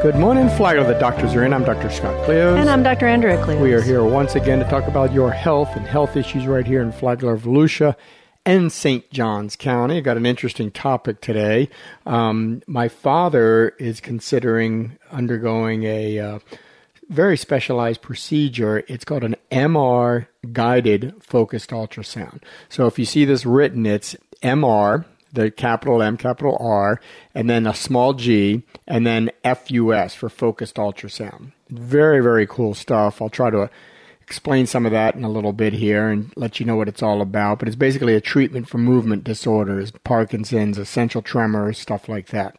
Good morning, Flagler. The doctors are in. I'm Dr. Scott Cleos. And I'm Dr. Andrea Cleos. We are here once again to talk about your health and health issues right here in Flagler, of Volusia, and St. Johns County. i Got an interesting topic today. Um, my father is considering undergoing a uh, very specialized procedure. It's called an MR guided focused ultrasound. So if you see this written, it's MR the capital M, capital R, and then a small g, and then FUS for focused ultrasound. Very, very cool stuff. I'll try to explain some of that in a little bit here and let you know what it's all about. But it's basically a treatment for movement disorders, Parkinson's, essential tremors, stuff like that.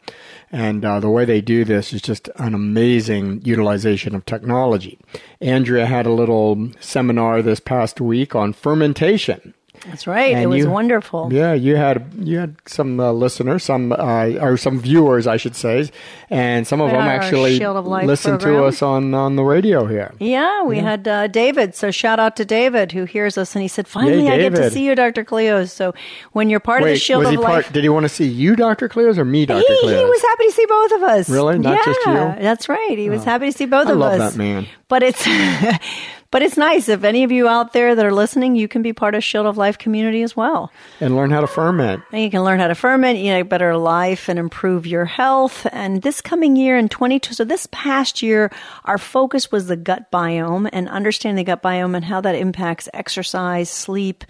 And uh, the way they do this is just an amazing utilization of technology. Andrea had a little seminar this past week on fermentation. That's right. And it was you- wonderful. Yeah, you had you had some uh, listeners, some uh, or some viewers, I should say, and some of Yeah, them actually Shield of Life listen to us on on the radio here. Yeah, we had uh, David. So shout out to David who hears us, and he said, "Finally, I get to see you, Dr. Cleos." So when you're part of the Wait, Shield of he Life. Did he want to see you, Doctor Cleos, or me, Doctor Cleos? he was happy to see both of us. Really? Not yeah, just you? Oh. That's right. He was happy to see both I of love us. that man. But it's but it's nice if any of you out there that are listening, you can be part of Shield of Life community as well. and learn how to ferment. And you can learn how to ferment, you know, better life and improve your health. And this coming year in 22, so this past year, our focus was the gut biome and understanding the gut biome and how that impacts exercise, sleep,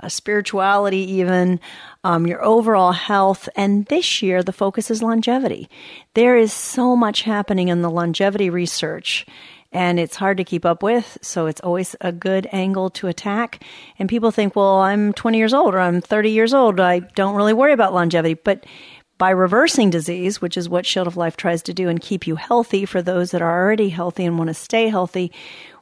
uh, spirituality, even um, your overall health. And this year, the focus is longevity. There is so much happening in the longevity research and it's hard to keep up with. So it's always a good angle to attack. And people think, well, I'm 20 years old or I'm 30 years old. I don't really worry about longevity. But by reversing disease, which is what Shield of Life tries to do and keep you healthy for those that are already healthy and want to stay healthy,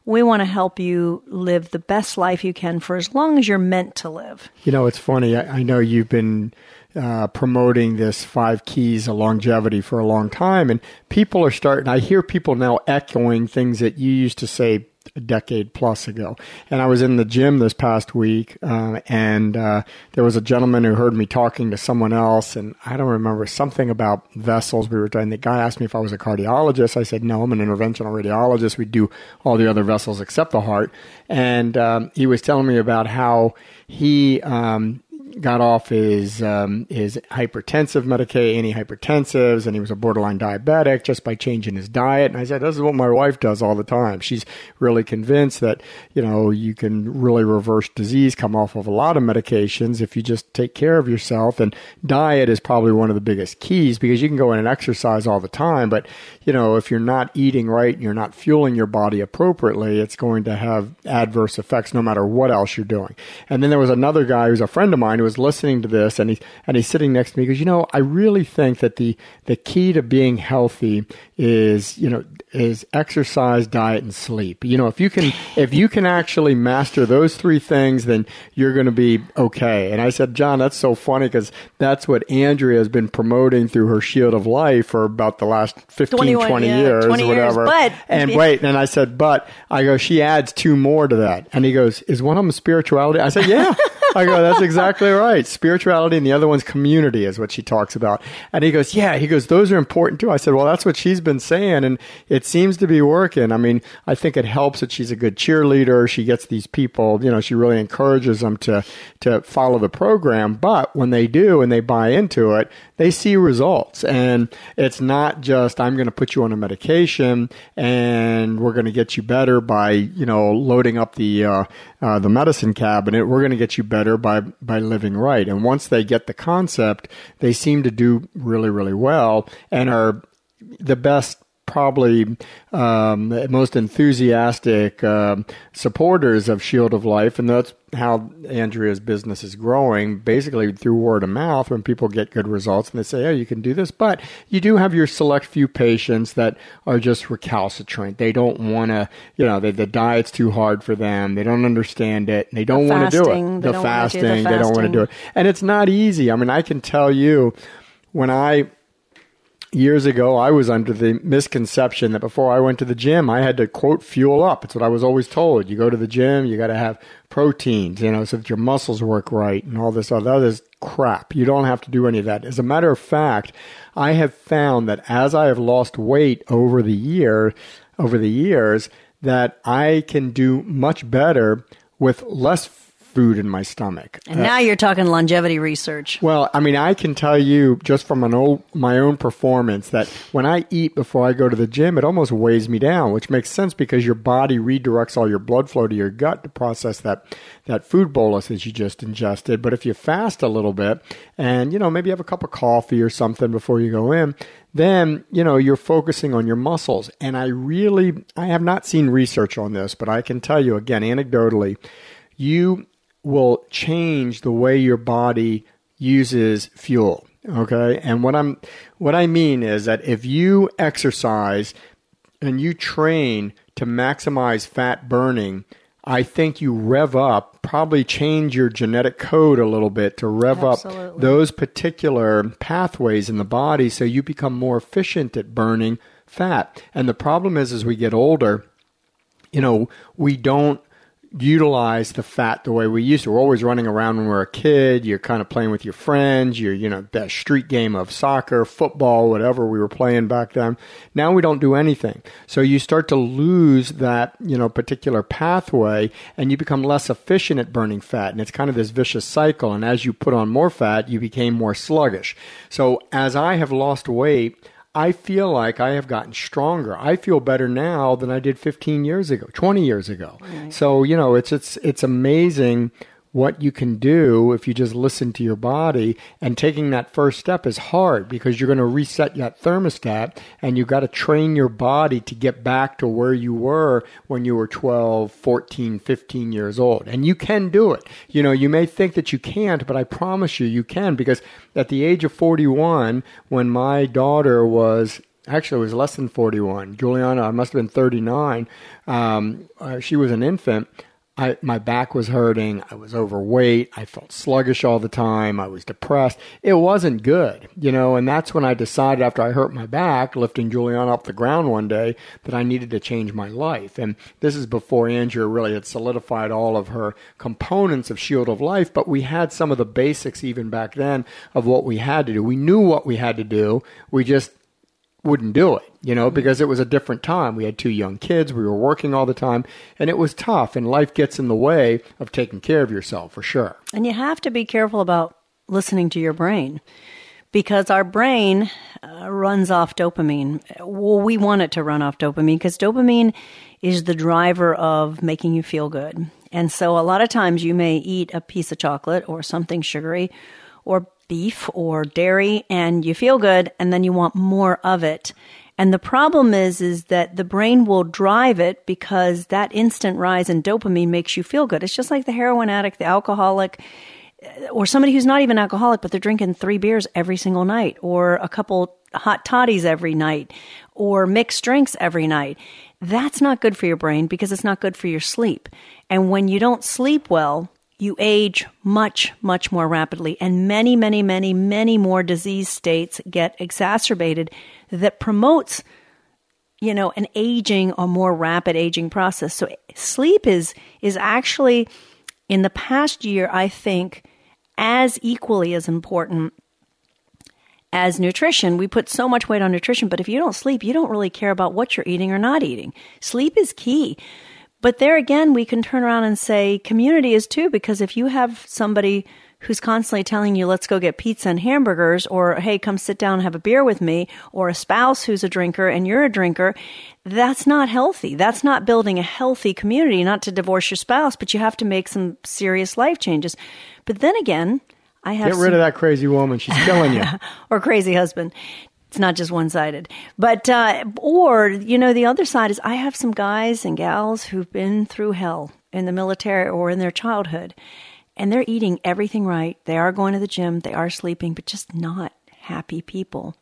we want to help you live the best life you can for as long as you're meant to live. You know, it's funny. I, I know you've been uh, promoting this five keys of longevity for a long time, and people are starting. I hear people now echoing things that you used to say a decade plus ago. And I was in the gym this past week, uh, and uh, there was a gentleman who heard me talking to someone else, and I don't remember something about vessels. We were talking. The guy asked me if I was a cardiologist. I said no, I'm an interventional radiologist. We do all the other vessels except the heart. And um, he was telling me about how he. Um, got off his um, his hypertensive medication, antihypertensives, and he was a borderline diabetic just by changing his diet. And I said, "This is what my wife does all the time. She's really convinced that you know you can really reverse disease, come off of a lot of medications if you just take care of yourself. And diet is probably one of the biggest keys because you can go in and exercise all the time, but you know if you're not eating right and you're not fueling your body appropriately, it's going to have adverse effects no matter what else you're doing. And then there was another guy who's a friend of mine who was listening to this and he and he's sitting next to me. He goes, you know, I really think that the the key to being healthy is you know is exercise, diet, and sleep. You know, if you can if you can actually master those three things, then you're going to be okay. And I said, John, that's so funny because that's what Andrea has been promoting through her Shield of Life for about the last 15, 20 yeah, years, 20 years. whatever. But- and wait, and I said, but I go, she adds two more to that. And he goes, is one of them spirituality? I said, yeah. I go, that's exactly right. Spirituality and the other one's community is what she talks about. And he goes, yeah. He goes, those are important too. I said, well, that's what she's been saying, and it seems to be working. I mean, I think it helps that she's a good cheerleader. She gets these people, you know, she really encourages them to to follow the program. But when they do and they buy into it, they see results. And it's not just I'm going to put you on a medication and we're going to get you better by you know loading up the uh, uh, the medicine cabinet. We're going to get you better by by living right. And once they get the concept, they seem to do really really well and are the best probably um, most enthusiastic um, supporters of Shield of Life, and that's how Andrea's business is growing. Basically, through word of mouth, when people get good results and they say, "Oh, you can do this," but you do have your select few patients that are just recalcitrant. They don't want to, you know, they, the diet's too hard for them. They don't understand it. And they don't The want to do it. The don't wanna fasting, they don't want to do it, and it's not easy. I mean, I can tell you when I years ago, I was under the misconception that before I went to the gym, I had to quote fuel up. It's what I was always told. You go to the gym, you got to have proteins, you know, so that your muscles work right and all this other. That is crap. You don't have to do any of that. As a matter of fact, I have found that as I have lost weight over the year, over the years, that I can do much better with less food in my stomach. And uh, now you're talking longevity research. Well, I mean, I can tell you just from an old, my own performance that when I eat before I go to the gym, it almost weighs me down, which makes sense because your body redirects all your blood flow to your gut to process that that food bolus that you just ingested. But if you fast a little bit and you know maybe have a cup of coffee or something before you go in, then you know you're focusing on your muscles. And I really, I have not seen research on this, but I can tell you again anecdotally you will change the way your body uses fuel. Okay. And what I'm, what I mean is that if you exercise and you train to maximize fat burning, I think you rev up, probably change your genetic code a little bit to rev Absolutely. up those particular pathways in the body so you become more efficient at burning fat. And the problem is, as we get older, you know, we don't utilize the fat the way we used to. We're always running around when we're a kid. You're kind of playing with your friends. You're, you know, that street game of soccer, football, whatever we were playing back then. Now we don't do anything. So you start to lose that, you know, particular pathway and you become less efficient at burning fat. And it's kind of this vicious cycle. And as you put on more fat, you became more sluggish. So as I have lost weight, I feel like I have gotten stronger. I feel better now than I did 15 years ago, 20 years ago. Right. So, you know, it's it's it's amazing what you can do if you just listen to your body. And taking that first step is hard because you're going to reset that thermostat and you've got to train your body to get back to where you were when you were 12, 14, 15 years old. And you can do it. You know, you may think that you can't, but I promise you, you can because at the age of 41, when my daughter was actually it was less than 41 juliana i must have been 39 um, uh, she was an infant I, my back was hurting. I was overweight. I felt sluggish all the time. I was depressed. It wasn't good, you know, and that's when I decided after I hurt my back, lifting Juliana off the ground one day, that I needed to change my life. And this is before Andrea really had solidified all of her components of Shield of Life, but we had some of the basics even back then of what we had to do. We knew what we had to do. We just wouldn't do it, you know, because it was a different time. We had two young kids, we were working all the time, and it was tough, and life gets in the way of taking care of yourself for sure. And you have to be careful about listening to your brain because our brain uh, runs off dopamine. Well, we want it to run off dopamine because dopamine is the driver of making you feel good. And so a lot of times you may eat a piece of chocolate or something sugary or beef or dairy and you feel good and then you want more of it. And the problem is, is that the brain will drive it because that instant rise in dopamine makes you feel good. It's just like the heroin addict, the alcoholic, uh, or somebody who's not even alcoholic, but they're drinking three beers every single night, or a couple hot toddies every night, or mixed drinks every night. That's not good for your brain because it's not good for your sleep. And when you don't sleep well, you age much, much more rapidly, and many, many, many, many more disease states get exacerbated that promotes, you know, an aging or more rapid aging process. So sleep is is actually in the past year, I think, as equally as important as nutrition. We put so much weight on nutrition, but if you don't sleep, you don't really care about what you're eating or not eating. Sleep is key. But there again, we can turn around and say community is too, because if you have somebody who's constantly telling you, let's go get pizza and hamburgers, or hey, come sit down and have a beer with me, or a spouse who's a drinker and you're a drinker, that's not healthy. That's not building a healthy community, not to divorce your spouse, but you have to make some serious life changes. But then again, I have get rid some, of that crazy woman. She's killing you. or crazy husband. It's not just one sided. But, uh, or, you know, the other side is I have some guys and gals who've been through hell in the military or in their childhood, and they're eating everything right. They are going to the gym, they are sleeping, but just not happy people.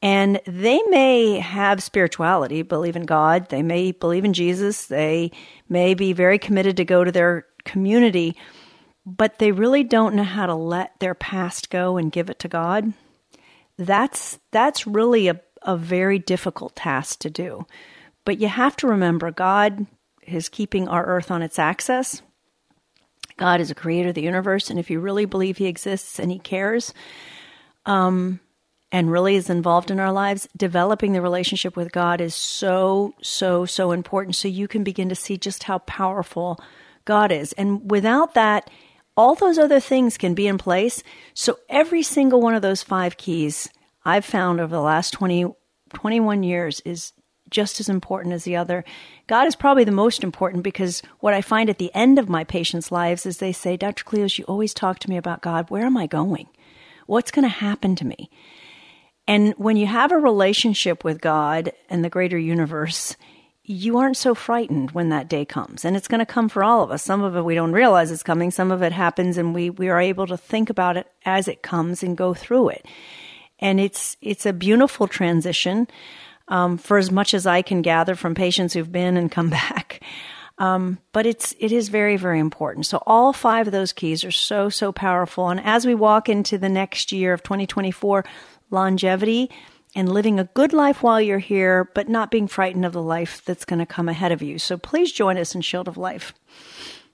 And they may have spirituality, believe in God, they may believe in Jesus, they may be very committed to go to their community, but they really don't know how to let their past go and give it to God that's that's really a, a very difficult task to do. But you have to remember God is keeping our earth on its axis. God is a creator of the universe, and if you really believe He exists and He cares, um, and really is involved in our lives, developing the relationship with God is so, so, so important. So you can begin to see just how powerful God is. And without that, all those other things can be in place. So every single one of those five keys I've found over the last 20, 21 years is just as important as the other. God is probably the most important because what I find at the end of my patients' lives is they say, Dr. Cleos, you always talk to me about God. Where am I going? What's going to happen to me? And when you have a relationship with God and the greater universe, you aren't so frightened when that day comes. And it's going to come for all of us. Some of it we don't realize is coming. Some of it happens and we, we are able to think about it as it comes and go through it. And it's, it's a beautiful transition um, for as much as I can gather from patients who've been and come back. Um, but it's it is very very important. So all five of those keys are so so powerful. And as we walk into the next year of 2024, longevity and living a good life while you're here, but not being frightened of the life that's going to come ahead of you. So please join us in Shield of Life.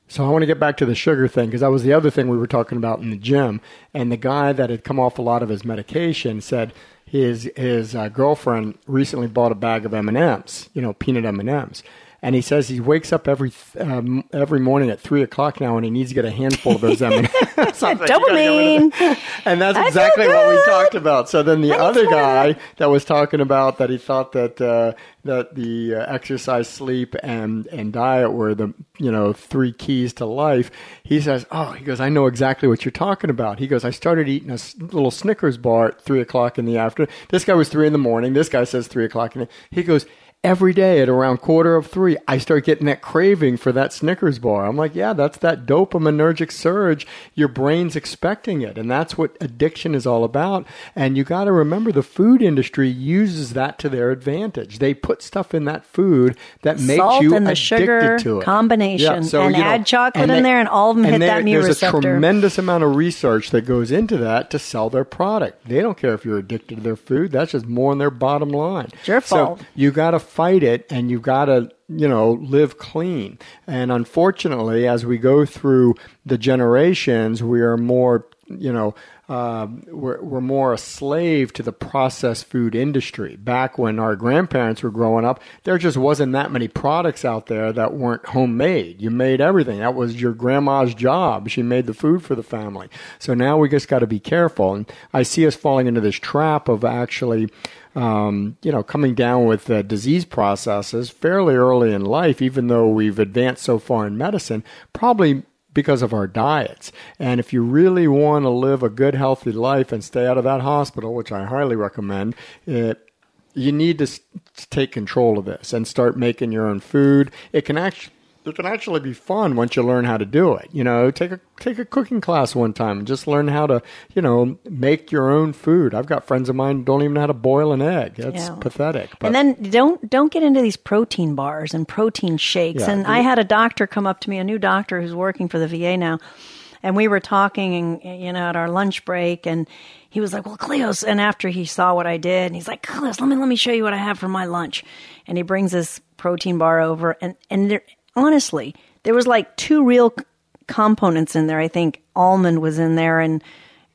So I want to get back to the sugar thing because that was the other thing we were talking about in the gym. And the guy that had come off a lot of his medication said his his uh, girlfriend recently bought a bag of M and M's, you know, peanut M and M's, and he says he wakes up every um, every morning at three o'clock now, and he needs to get a handful of those M and M's. Dopamine, and that's exactly what we talked about. So then the other guy that was talking about that he thought that uh, that the uh, exercise, sleep, and and diet were the you know three keys to life. He says, "Oh, he goes, I know exactly what you're talking about." He goes, "I started eating a little Snickers bar at three o'clock in the afternoon. This guy was three in the morning. This guy says three o'clock in the." He goes every day at around quarter of three, I start getting that craving for that Snickers bar. I'm like, yeah, that's that dopaminergic surge. Your brain's expecting it. And that's what addiction is all about. And you got to remember the food industry uses that to their advantage. They put stuff in that food that makes Salt you and the addicted sugar to it. combination. Yeah, so, and you know, add chocolate and in they- there, and all of them hit they- that mu There's receptor. a tremendous amount of research that goes into that to sell their product. They don't care if you're addicted to their food. That's just more in their bottom line. It's your fault. So you got to fight it, and you've got to you know live clean. And unfortunately, as we go through the generations, we are more you know. Uh, we're, we're more a slave to the processed food industry. Back when our grandparents were growing up, there just wasn't that many products out there that weren't homemade. You made everything. That was your grandma's job. She made the food for the family. So now we just got to be careful. And I see us falling into this trap of actually um, you know, coming down with uh, disease processes fairly early in life, even though we've advanced so far in medicine, probably because of our diets. And if you really want to live a good, healthy life and stay out of that hospital, which I highly recommend, it, you need to take control of this and start making your own food. It can actually it can actually be fun once you learn how to do it. You know, take a take a cooking class one time and just learn how to, you know, make your own food. I've got friends of mine who don't even know how to boil an egg. That's Yeah. pathetic. But and then don't don't get into these protein bars and protein shakes. Yeah. And I had a doctor come up to me, a new doctor who's working for the VA now, and we were talking, and you know, at our lunch break, and he was like, "Well, Cleos," and after he saw what I did, and he's like, "Cleos, let me let me show you what I have for my lunch," and he brings this protein bar over, and and there, honestly, there was like two real c- components in there. I think almond was in there, and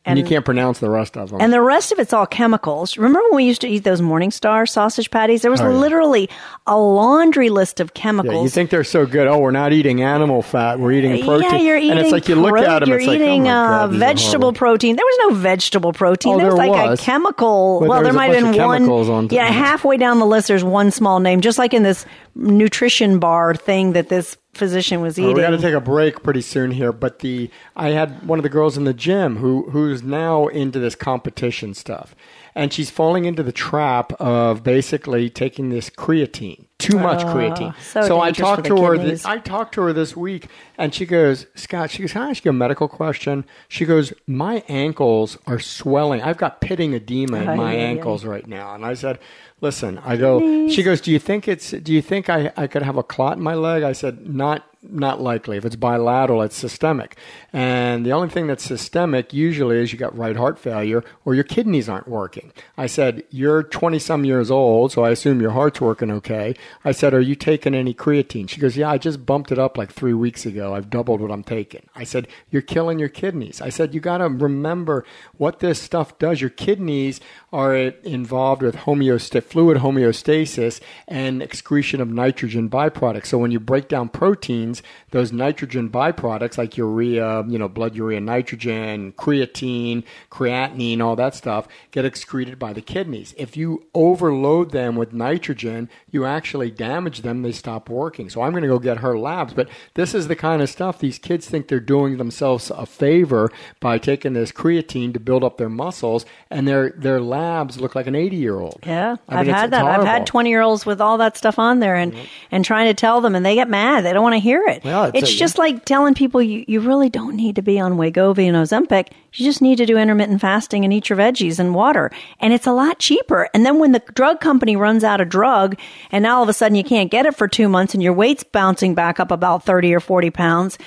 and you can't pronounce the rest of them. and the rest of it's all chemicals. Remember when we used to eat those Morningstar sausage patties? There was Oh, yeah. literally a laundry list of yeah, chemicals. you think they're so good. Oh, we're not eating animal fat. We're eating protein. Yeah, you're eating. and it's like you look pro- at them. You're it's like, oh eating uh, God, are vegetable protein. There was no vegetable protein. Oh, there was like was. a chemical. Well, there there might have been one. on yeah, halfway down the list, there's one small name, just like in this nutrition bar thing that this physician was Well, eating. we got to take a break pretty soon here, but the I had one of the girls in the gym who who's now into this competition stuff, and she's falling into the trap of basically taking this creatine, too much creatine. so I talked to her. This, I talked to her this week, and she goes, Scott. She goes, "Can I ask you a medical question?" She goes, "My ankles are swelling. I've got pitting edema in my ay. ankles right now." And I said. Listen, I go. She goes. Do you think it's? Do you think I, I could have a clot in my leg? I said, not not likely. If it's bilateral, it's systemic. And the only thing that's systemic usually is you got right heart failure or your kidneys aren't working. I said, You're 20 some years old, so I assume your heart's working okay. I said, Are you taking any creatine? She goes, Yeah, I just bumped it up like three weeks ago. I've doubled what I'm taking. I said, You're killing your kidneys. I said, You got to remember what this stuff does. Your kidneys are involved with homeost- fluid homeostasis and excretion of nitrogen byproducts. So when you break down proteins, those nitrogen byproducts like urea, you know, blood urea nitrogen, creatine, creatinine, all that stuff get excreted by the kidneys. If you overload them with nitrogen, you actually damage them, they stop working. So I'm going to go get her labs, but this is the kind of stuff these kids think they're doing themselves a favor by taking this creatine to build up their muscles and their their labs look like an 80 year old. Yeah, I have had that. I've had 20 year olds with all that stuff on there and mm-hmm. and trying to tell them and they get mad. They don't want to hear it. Well, it's, it's a, just like telling people you, you really don't need to be on Wegovy and Ozempic. You just need to do intermittent fasting and eat your veggies and water. And it's a lot cheaper. And then when the drug company runs out of drug and now all of a sudden you can't get it for two months and your weight's bouncing back up about 30 or 40 pounds,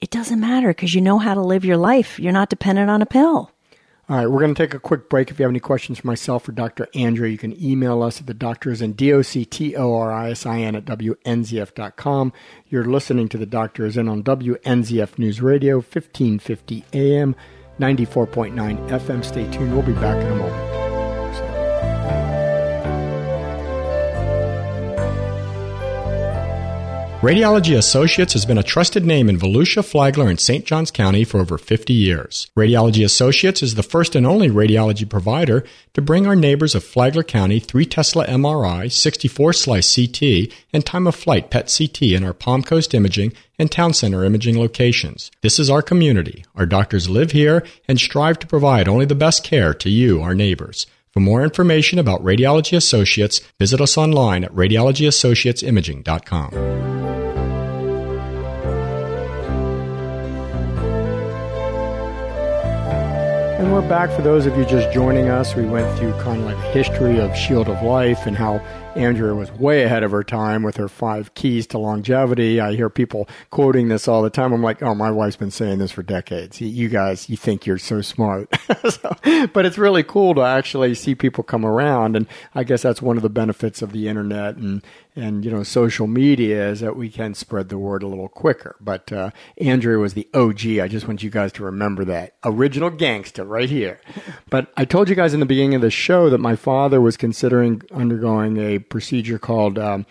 it doesn't matter because you know how to live your life. You're not dependent on a pill. All right, we're going to take a quick break. If you have any questions for myself or Dr. Andrea, you can email us at the doctors and D-O-C-T-O-R-I-S-I-N at WNZF.com. You're listening to the Doctors in on WNZF News Radio, 1550 AM, 94.9 FM. Stay tuned. We'll be back in a moment. Radiology Associates has been a trusted name in Volusia, Flagler, and St. Johns County for over 50 years. Radiology Associates is the first and only radiology provider to bring our neighbors of Flagler County 3 Tesla MRI, 64 slice CT, and time of flight PET CT in our Palm Coast Imaging and Town Center Imaging locations. This is our community. Our doctors live here and strive to provide only the best care to you, our neighbors. For more information about Radiology Associates, visit us online at radiologyassociatesimaging.com. And we're back for those of you just joining us. We went through kind of like history of Shield of Life and how Andrea was way ahead of her time with her five keys to longevity. I hear people quoting this all the time. I'm like, oh, my wife's been saying this for decades. You guys, you think you're so smart. so, but it's really cool to actually see people come around. And I guess that's one of the benefits of the internet and, and you know social media is that we can spread the word a little quicker. But uh, Andrea was the OG. I just want you guys to remember that original gangster right here. But I told you guys in the beginning of the show that my father was considering undergoing a procedure called um,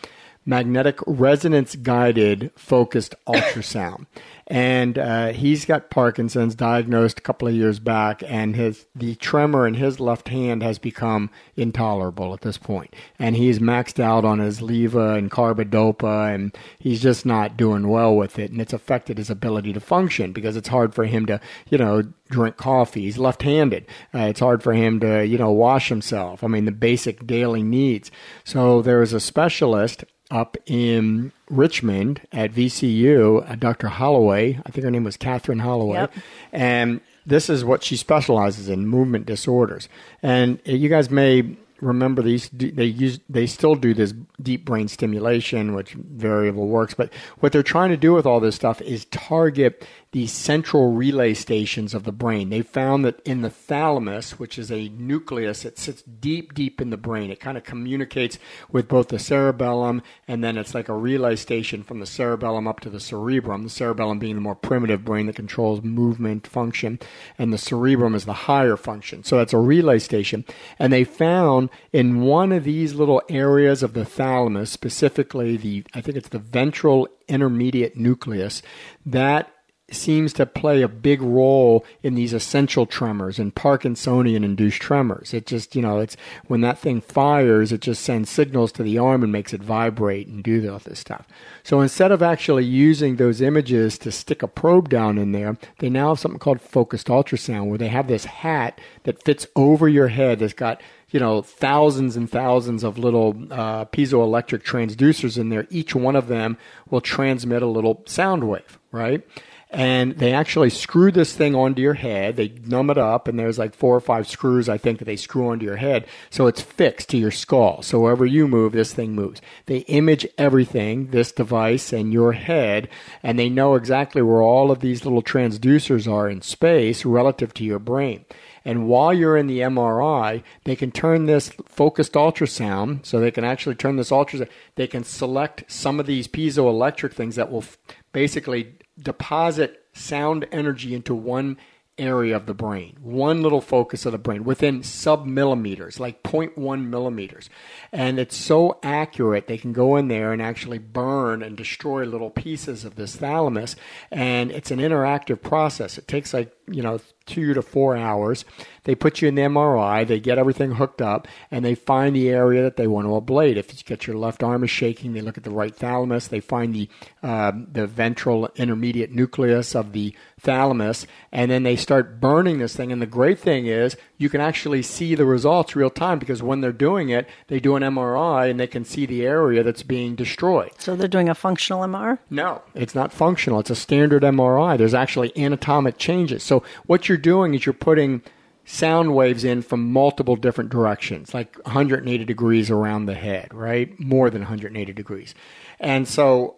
magnetic resonance guided focused ultrasound and uh, he's got Parkinson's, diagnosed a couple of years back, and his the tremor in his left hand has become intolerable at this point. and he's maxed out on his Leva and carbidopa, and he's just not doing well with it, and it's affected his ability to function because it's hard for him to, you know, drink coffee. He's left-handed. Uh, it's hard for him to, you know, wash himself. I mean, the basic daily needs. So there is a specialist up in Richmond at VCU, uh, Dr. Holloway. I think her name was Catherine Holloway. Yep. And this is what she specializes in movement disorders. And you guys may remember these they use they still do this deep brain stimulation which variable works but what they're trying to do with all this stuff is target the central relay stations of the brain. They found that in the thalamus, which is a nucleus that sits deep, deep in the brain, it kind of communicates with both the cerebellum and then it's like a relay station from the cerebellum up to the cerebrum. The cerebellum being the more primitive brain that controls movement function, and the cerebrum is the higher function. So that's a relay station. And they found in one of these little areas of the thalamus, specifically the, I think it's the ventral intermediate nucleus, that seems to play a big role in these essential tremors and Parkinsonian induced tremors. It just, you know, it's when that thing fires, it just sends signals to the arm and makes it vibrate and do all this stuff. So instead of actually using those images to stick a probe down in there, they now have something called focused ultrasound where they have this hat that fits over your head that's got you know, thousands and thousands of little uh, piezoelectric transducers in there. Each one of them will transmit a little sound wave, right? And they actually screw this thing onto your head. They numb it up, and there's like four or five screws, I think, that they screw onto your head. So it's fixed to your skull. So wherever you move, this thing moves. They image everything, this device and your head, and they know exactly where all of these little transducers are in space relative to your brain. And while you're in the MRI, they can turn this focused ultrasound, so they can actually turn this ultrasound, they can select some of these piezoelectric things that will basically deposit sound energy into one area of the brain, one little focus of the brain within sub millimeters, like 0.1 millimeters. And it's so accurate, they can go in there and actually burn and destroy little pieces of this thalamus. And it's an interactive process. It takes like, you know, two to four hours. They put you in the MRI, they get everything hooked up, and they find the area that they want to ablate. If you get your left arm is shaking, they look at the right thalamus, they find the uh, the ventral intermediate nucleus of the thalamus, and then they start burning this thing. And the great thing is you can actually see the results real time because when they're doing it, they do an MRI and they can see the area that's being destroyed. So they're doing a functional MR? No, it's not functional. It's a standard MRI. There's actually anatomic changes. So what you're doing is you're putting sound waves in from multiple different directions, like 180 degrees around the head, right? More than 180 degrees. And so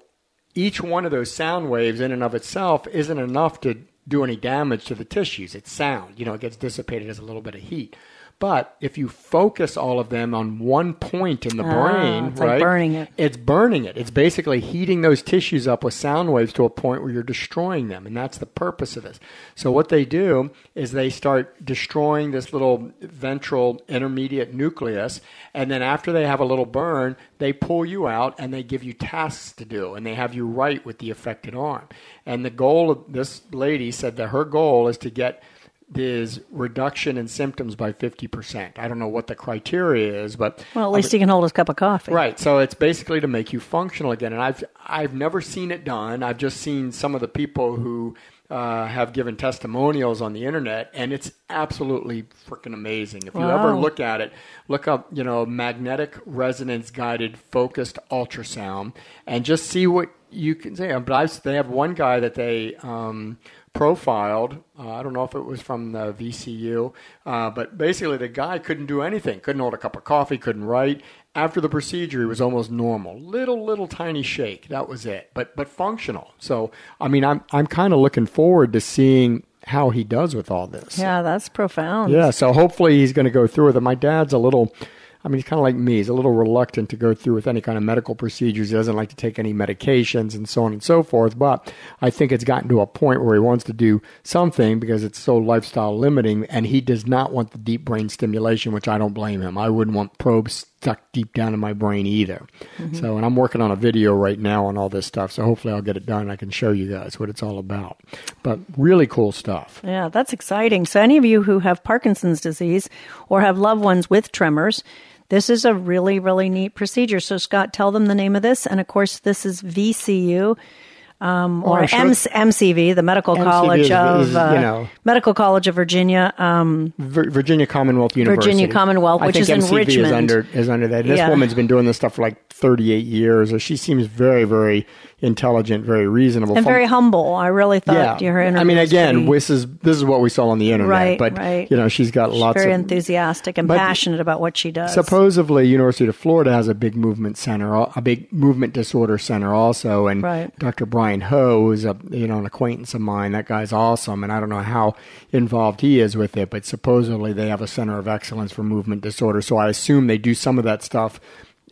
each one of those sound waves in and of itself isn't enough to do any damage to the tissues. It's sound. You know, it gets dissipated as a little bit of heat. But if you focus all of them on one point in the Ah, brain, it's like burning it. It's burning it. It's basically heating those tissues up with sound waves to a point where you're destroying them. And that's the purpose of this. So what they do is they start destroying this little ventral intermediate nucleus. And then after they have a little burn, they pull you out and they give you tasks to do. And they have you write with the affected arm. And the goal of this lady said that her goal is to get this reduction in symptoms by 50%. I don't know what the criteria is, but Well, at least he can hold his cup of coffee. Right. So it's basically to make you functional again. And I've I've never seen it done. I've just seen some of the people who uh, have given testimonials on the internet, and it's absolutely freaking amazing. If you ever look at it, look up you know magnetic resonance guided focused ultrasound, and just see what you can say. But I've, they have one guy that they. Um, profiled. Uh, I don't know if it was from the VCU, uh, but basically the guy couldn't do anything. Couldn't hold a cup of coffee. Couldn't write. After the procedure, he was almost normal. Little, little, tiny shake. That was it. But but functional. So I mean, I'm I'm kind of looking forward to seeing how he does with all this. Yeah, that's profound. Yeah, so hopefully he's going to go through with it. My dad's a little, I mean, he's kind of like me. He's a little reluctant to go through with any kind of medical procedures. He doesn't like to take any medications and so on and so forth. But I think it's gotten to a point where he wants to do something because it's so lifestyle limiting, and he does not want the deep brain stimulation, which I don't blame him. I wouldn't want probes stuck deep down in my brain either. Mm-hmm. So, and I'm working on a video right now on all this stuff. So hopefully I'll get it done. and I can show you guys what it's all about. But really cool stuff. Yeah, that's exciting. So, any of you who have Parkinson's disease or have loved ones with tremors, this is a really, really neat procedure. So, Scott, tell them the name of this. And of course, this is VCU. Um, Oh, or I'm sure- MC, MCV, the Medical MCV College is- of is, you uh, know- Medical College of Virginia. Um, Vir- Virginia Commonwealth University. Virginia Commonwealth, which is in Richmond. Is under, is under that. This Yeah. woman's been doing this stuff for like 38 years. Or she seems very, very intelligent, very reasonable. and From- very humble. I really thought yeah. your interview. I mean, again, this is this is what we saw on the internet. Right, but right. you know, she's got lots very of enthusiastic and passionate about what she does. Supposedly, University of Florida has a big movement center, a big movement disorder center, also. And Right. Dr. Brian Ho is a you know an acquaintance of mine. That guy's awesome, and I don't know how involved he is with it, but supposedly they have a center of excellence for movement disorder. So I assume they do some of that stuff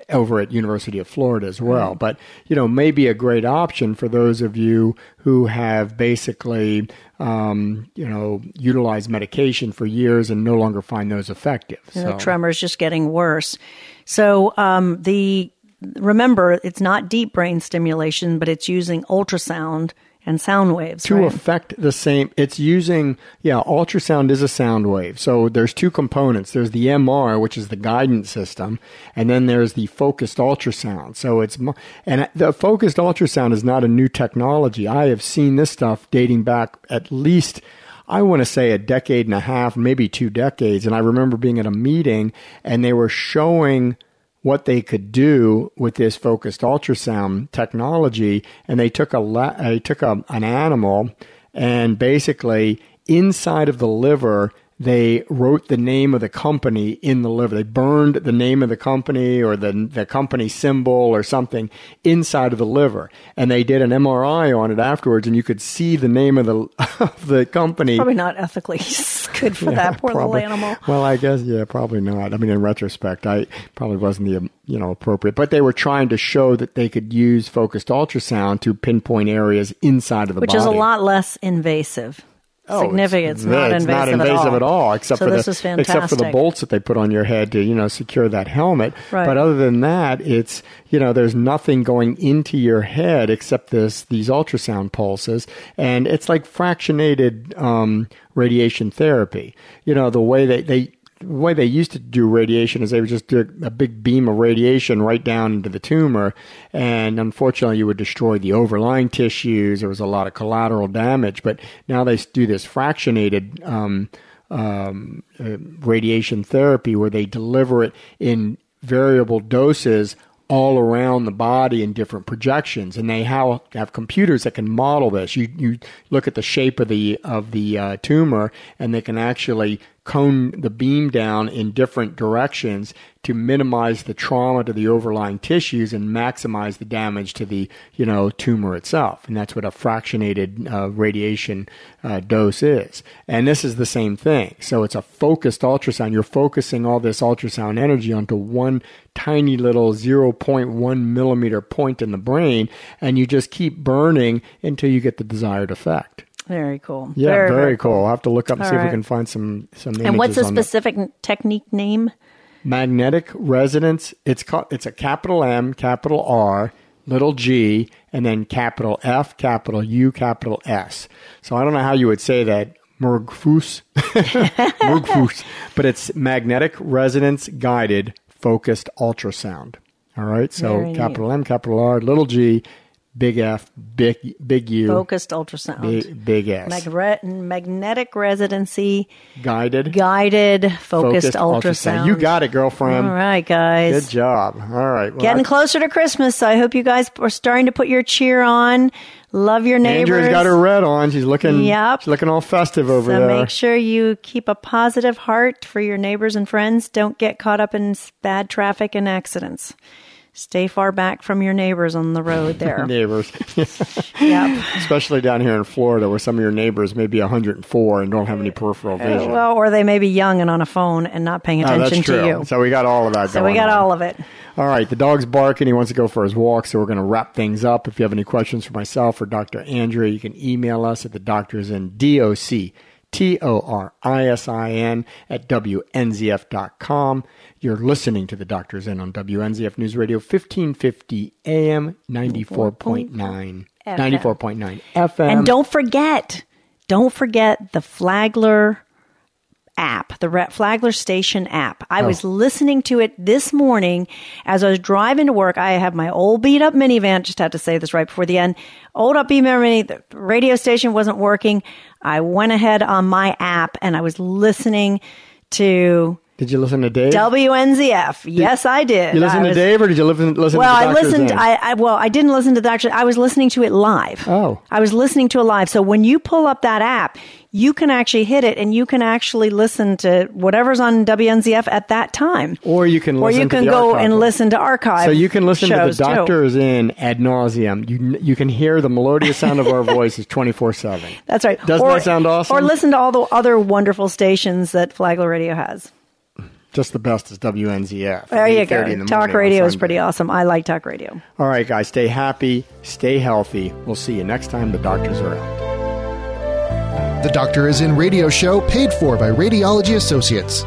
over at University of Florida as well. But you know, maybe a great option for those of you who have basically um, you know utilized medication for years and no longer find those effective. You know, so. tremors just getting worse. So um, the remember, it's not deep brain stimulation, but it's using ultrasound and sound waves. to right? affect the same it's using yeah ultrasound is a sound wave so there's two components there's the mr which is the guidance system and then there's the focused ultrasound so it's and the focused ultrasound is not a new technology i have seen this stuff dating back at least I want to say a decade and a half, maybe two decades. And I remember being at a meeting and they were showing what they could do with this focused ultrasound technology. And they took a they took a, an animal and basically inside of the liver they wrote the name of the company in the liver. They burned the name of the company or the, the company symbol or something inside of the liver. And they did an MRI on it afterwards, and you could see the name of the, of the company. Probably not ethically good for yeah, that poor probably. little animal. Well, I guess, yeah, probably not. I mean, in retrospect, I probably wasn't the, you know, appropriate. But they were trying to show that they could use focused ultrasound to pinpoint areas inside of the Which body. Which is a lot less invasive. Oh, significant. It's, not it's invasive, not invasive at, all. at all, except so for the except for the bolts that they put on your head to you know secure that helmet. Right. But other than that, it's you know there's nothing going into your head except this these ultrasound pulses, and it's like fractionated um, radiation therapy. You know the way they they the way they used to do radiation is they would just do a big beam of radiation right down into the tumor, and unfortunately, you would destroy the overlying tissues. There was a lot of collateral damage, but now they do this fractionated um, um, uh, radiation therapy where they deliver it in variable doses all around the body in different projections, and they have, have computers that can model this. You you look at the shape of the of the uh, tumor, and they can actually cone the beam down in different directions to minimize the trauma to the overlying tissues and maximize the damage to the you know tumor itself and that's what a fractionated uh, radiation uh, dose is and this is the same thing so it's a focused ultrasound you're focusing all this ultrasound energy onto one tiny little 0.1 millimeter point in the brain and you just keep burning until you get the desired effect very cool. Yeah, very, very, cool. cool. I'll have to look up and All see if we can find some some. And what's the on that. specific technique name? Magnetic resonance? It's called. It's a capital M, capital R, little G, and then capital F, capital U, capital S. So I don't know how you would say that. Mergfus, Mergfus, but it's magnetic resonance guided focused ultrasound. All right, so Very neat. capital M, capital R, little G, big F, big big U, Focused ultrasound. big, big S. Magre- magnetic residency guided guided focused, ultrasound. You got it, girlfriend. All right, guys. Good job. All right. Well, Getting I- closer to Christmas. So I hope you guys are starting to put your cheer on. Love your neighbors. Andrea's got her red on. She's looking. Yep. She's looking all festive over so there. make sure you keep a positive heart for your neighbors and friends. Don't get caught up in bad traffic and accidents. Stay far back from your neighbors on the road there. Neighbors, yep. especially down here in Florida, where some of your neighbors may be 104 and don't have any peripheral uh, vision. Well, or they may be young and on a phone and not paying Oh, attention that's true. to you. So we got all of that. So we got on. all of it. All right, the dog's barking. He wants to go for his walk, so we're going to wrap things up. If you have any questions for myself or Dr. Andrea, you can email us at the doctors in DOC. T O R I S I N at WNZF.com. You're listening to the Doctors In on WNZF News Radio 1550 AM 94.9. 94.9 FM. And don't forget, don't forget the Flagler app, the Flagler Station app. I oh. was listening to it this morning as I was driving to work. I have my old beat up minivan. Just had to say this right before the end. Old up beat up mini. The radio station wasn't working. I went ahead on my app and I was listening to Did you listen to Dave? WNZF. Yes, I did. you listen I to Dave or did you listen, listen well, to I listened. I, I well, I didn't listen to the actually. I was listening to it live. Oh. I was listening to it live. So when you pull up that app, you can actually hit it, and you can actually listen to whatever's on WNZF at that time. Or you can or you can go and listen to archive. So you can listen to the shows, too. doctors in ad nauseum. You you can hear the melodious sound of our voices twenty four seven. That's right. Doesn't or, that sound awesome? Or listen to all the other wonderful stations that Flagler Radio has. Just the best is WNZF. There you go. Talk radio is pretty awesome. I like talk radio. All right, guys, stay happy, stay healthy. We'll see you next time. The doctors are out. The Doctor is in radio show paid for by Radiology Associates.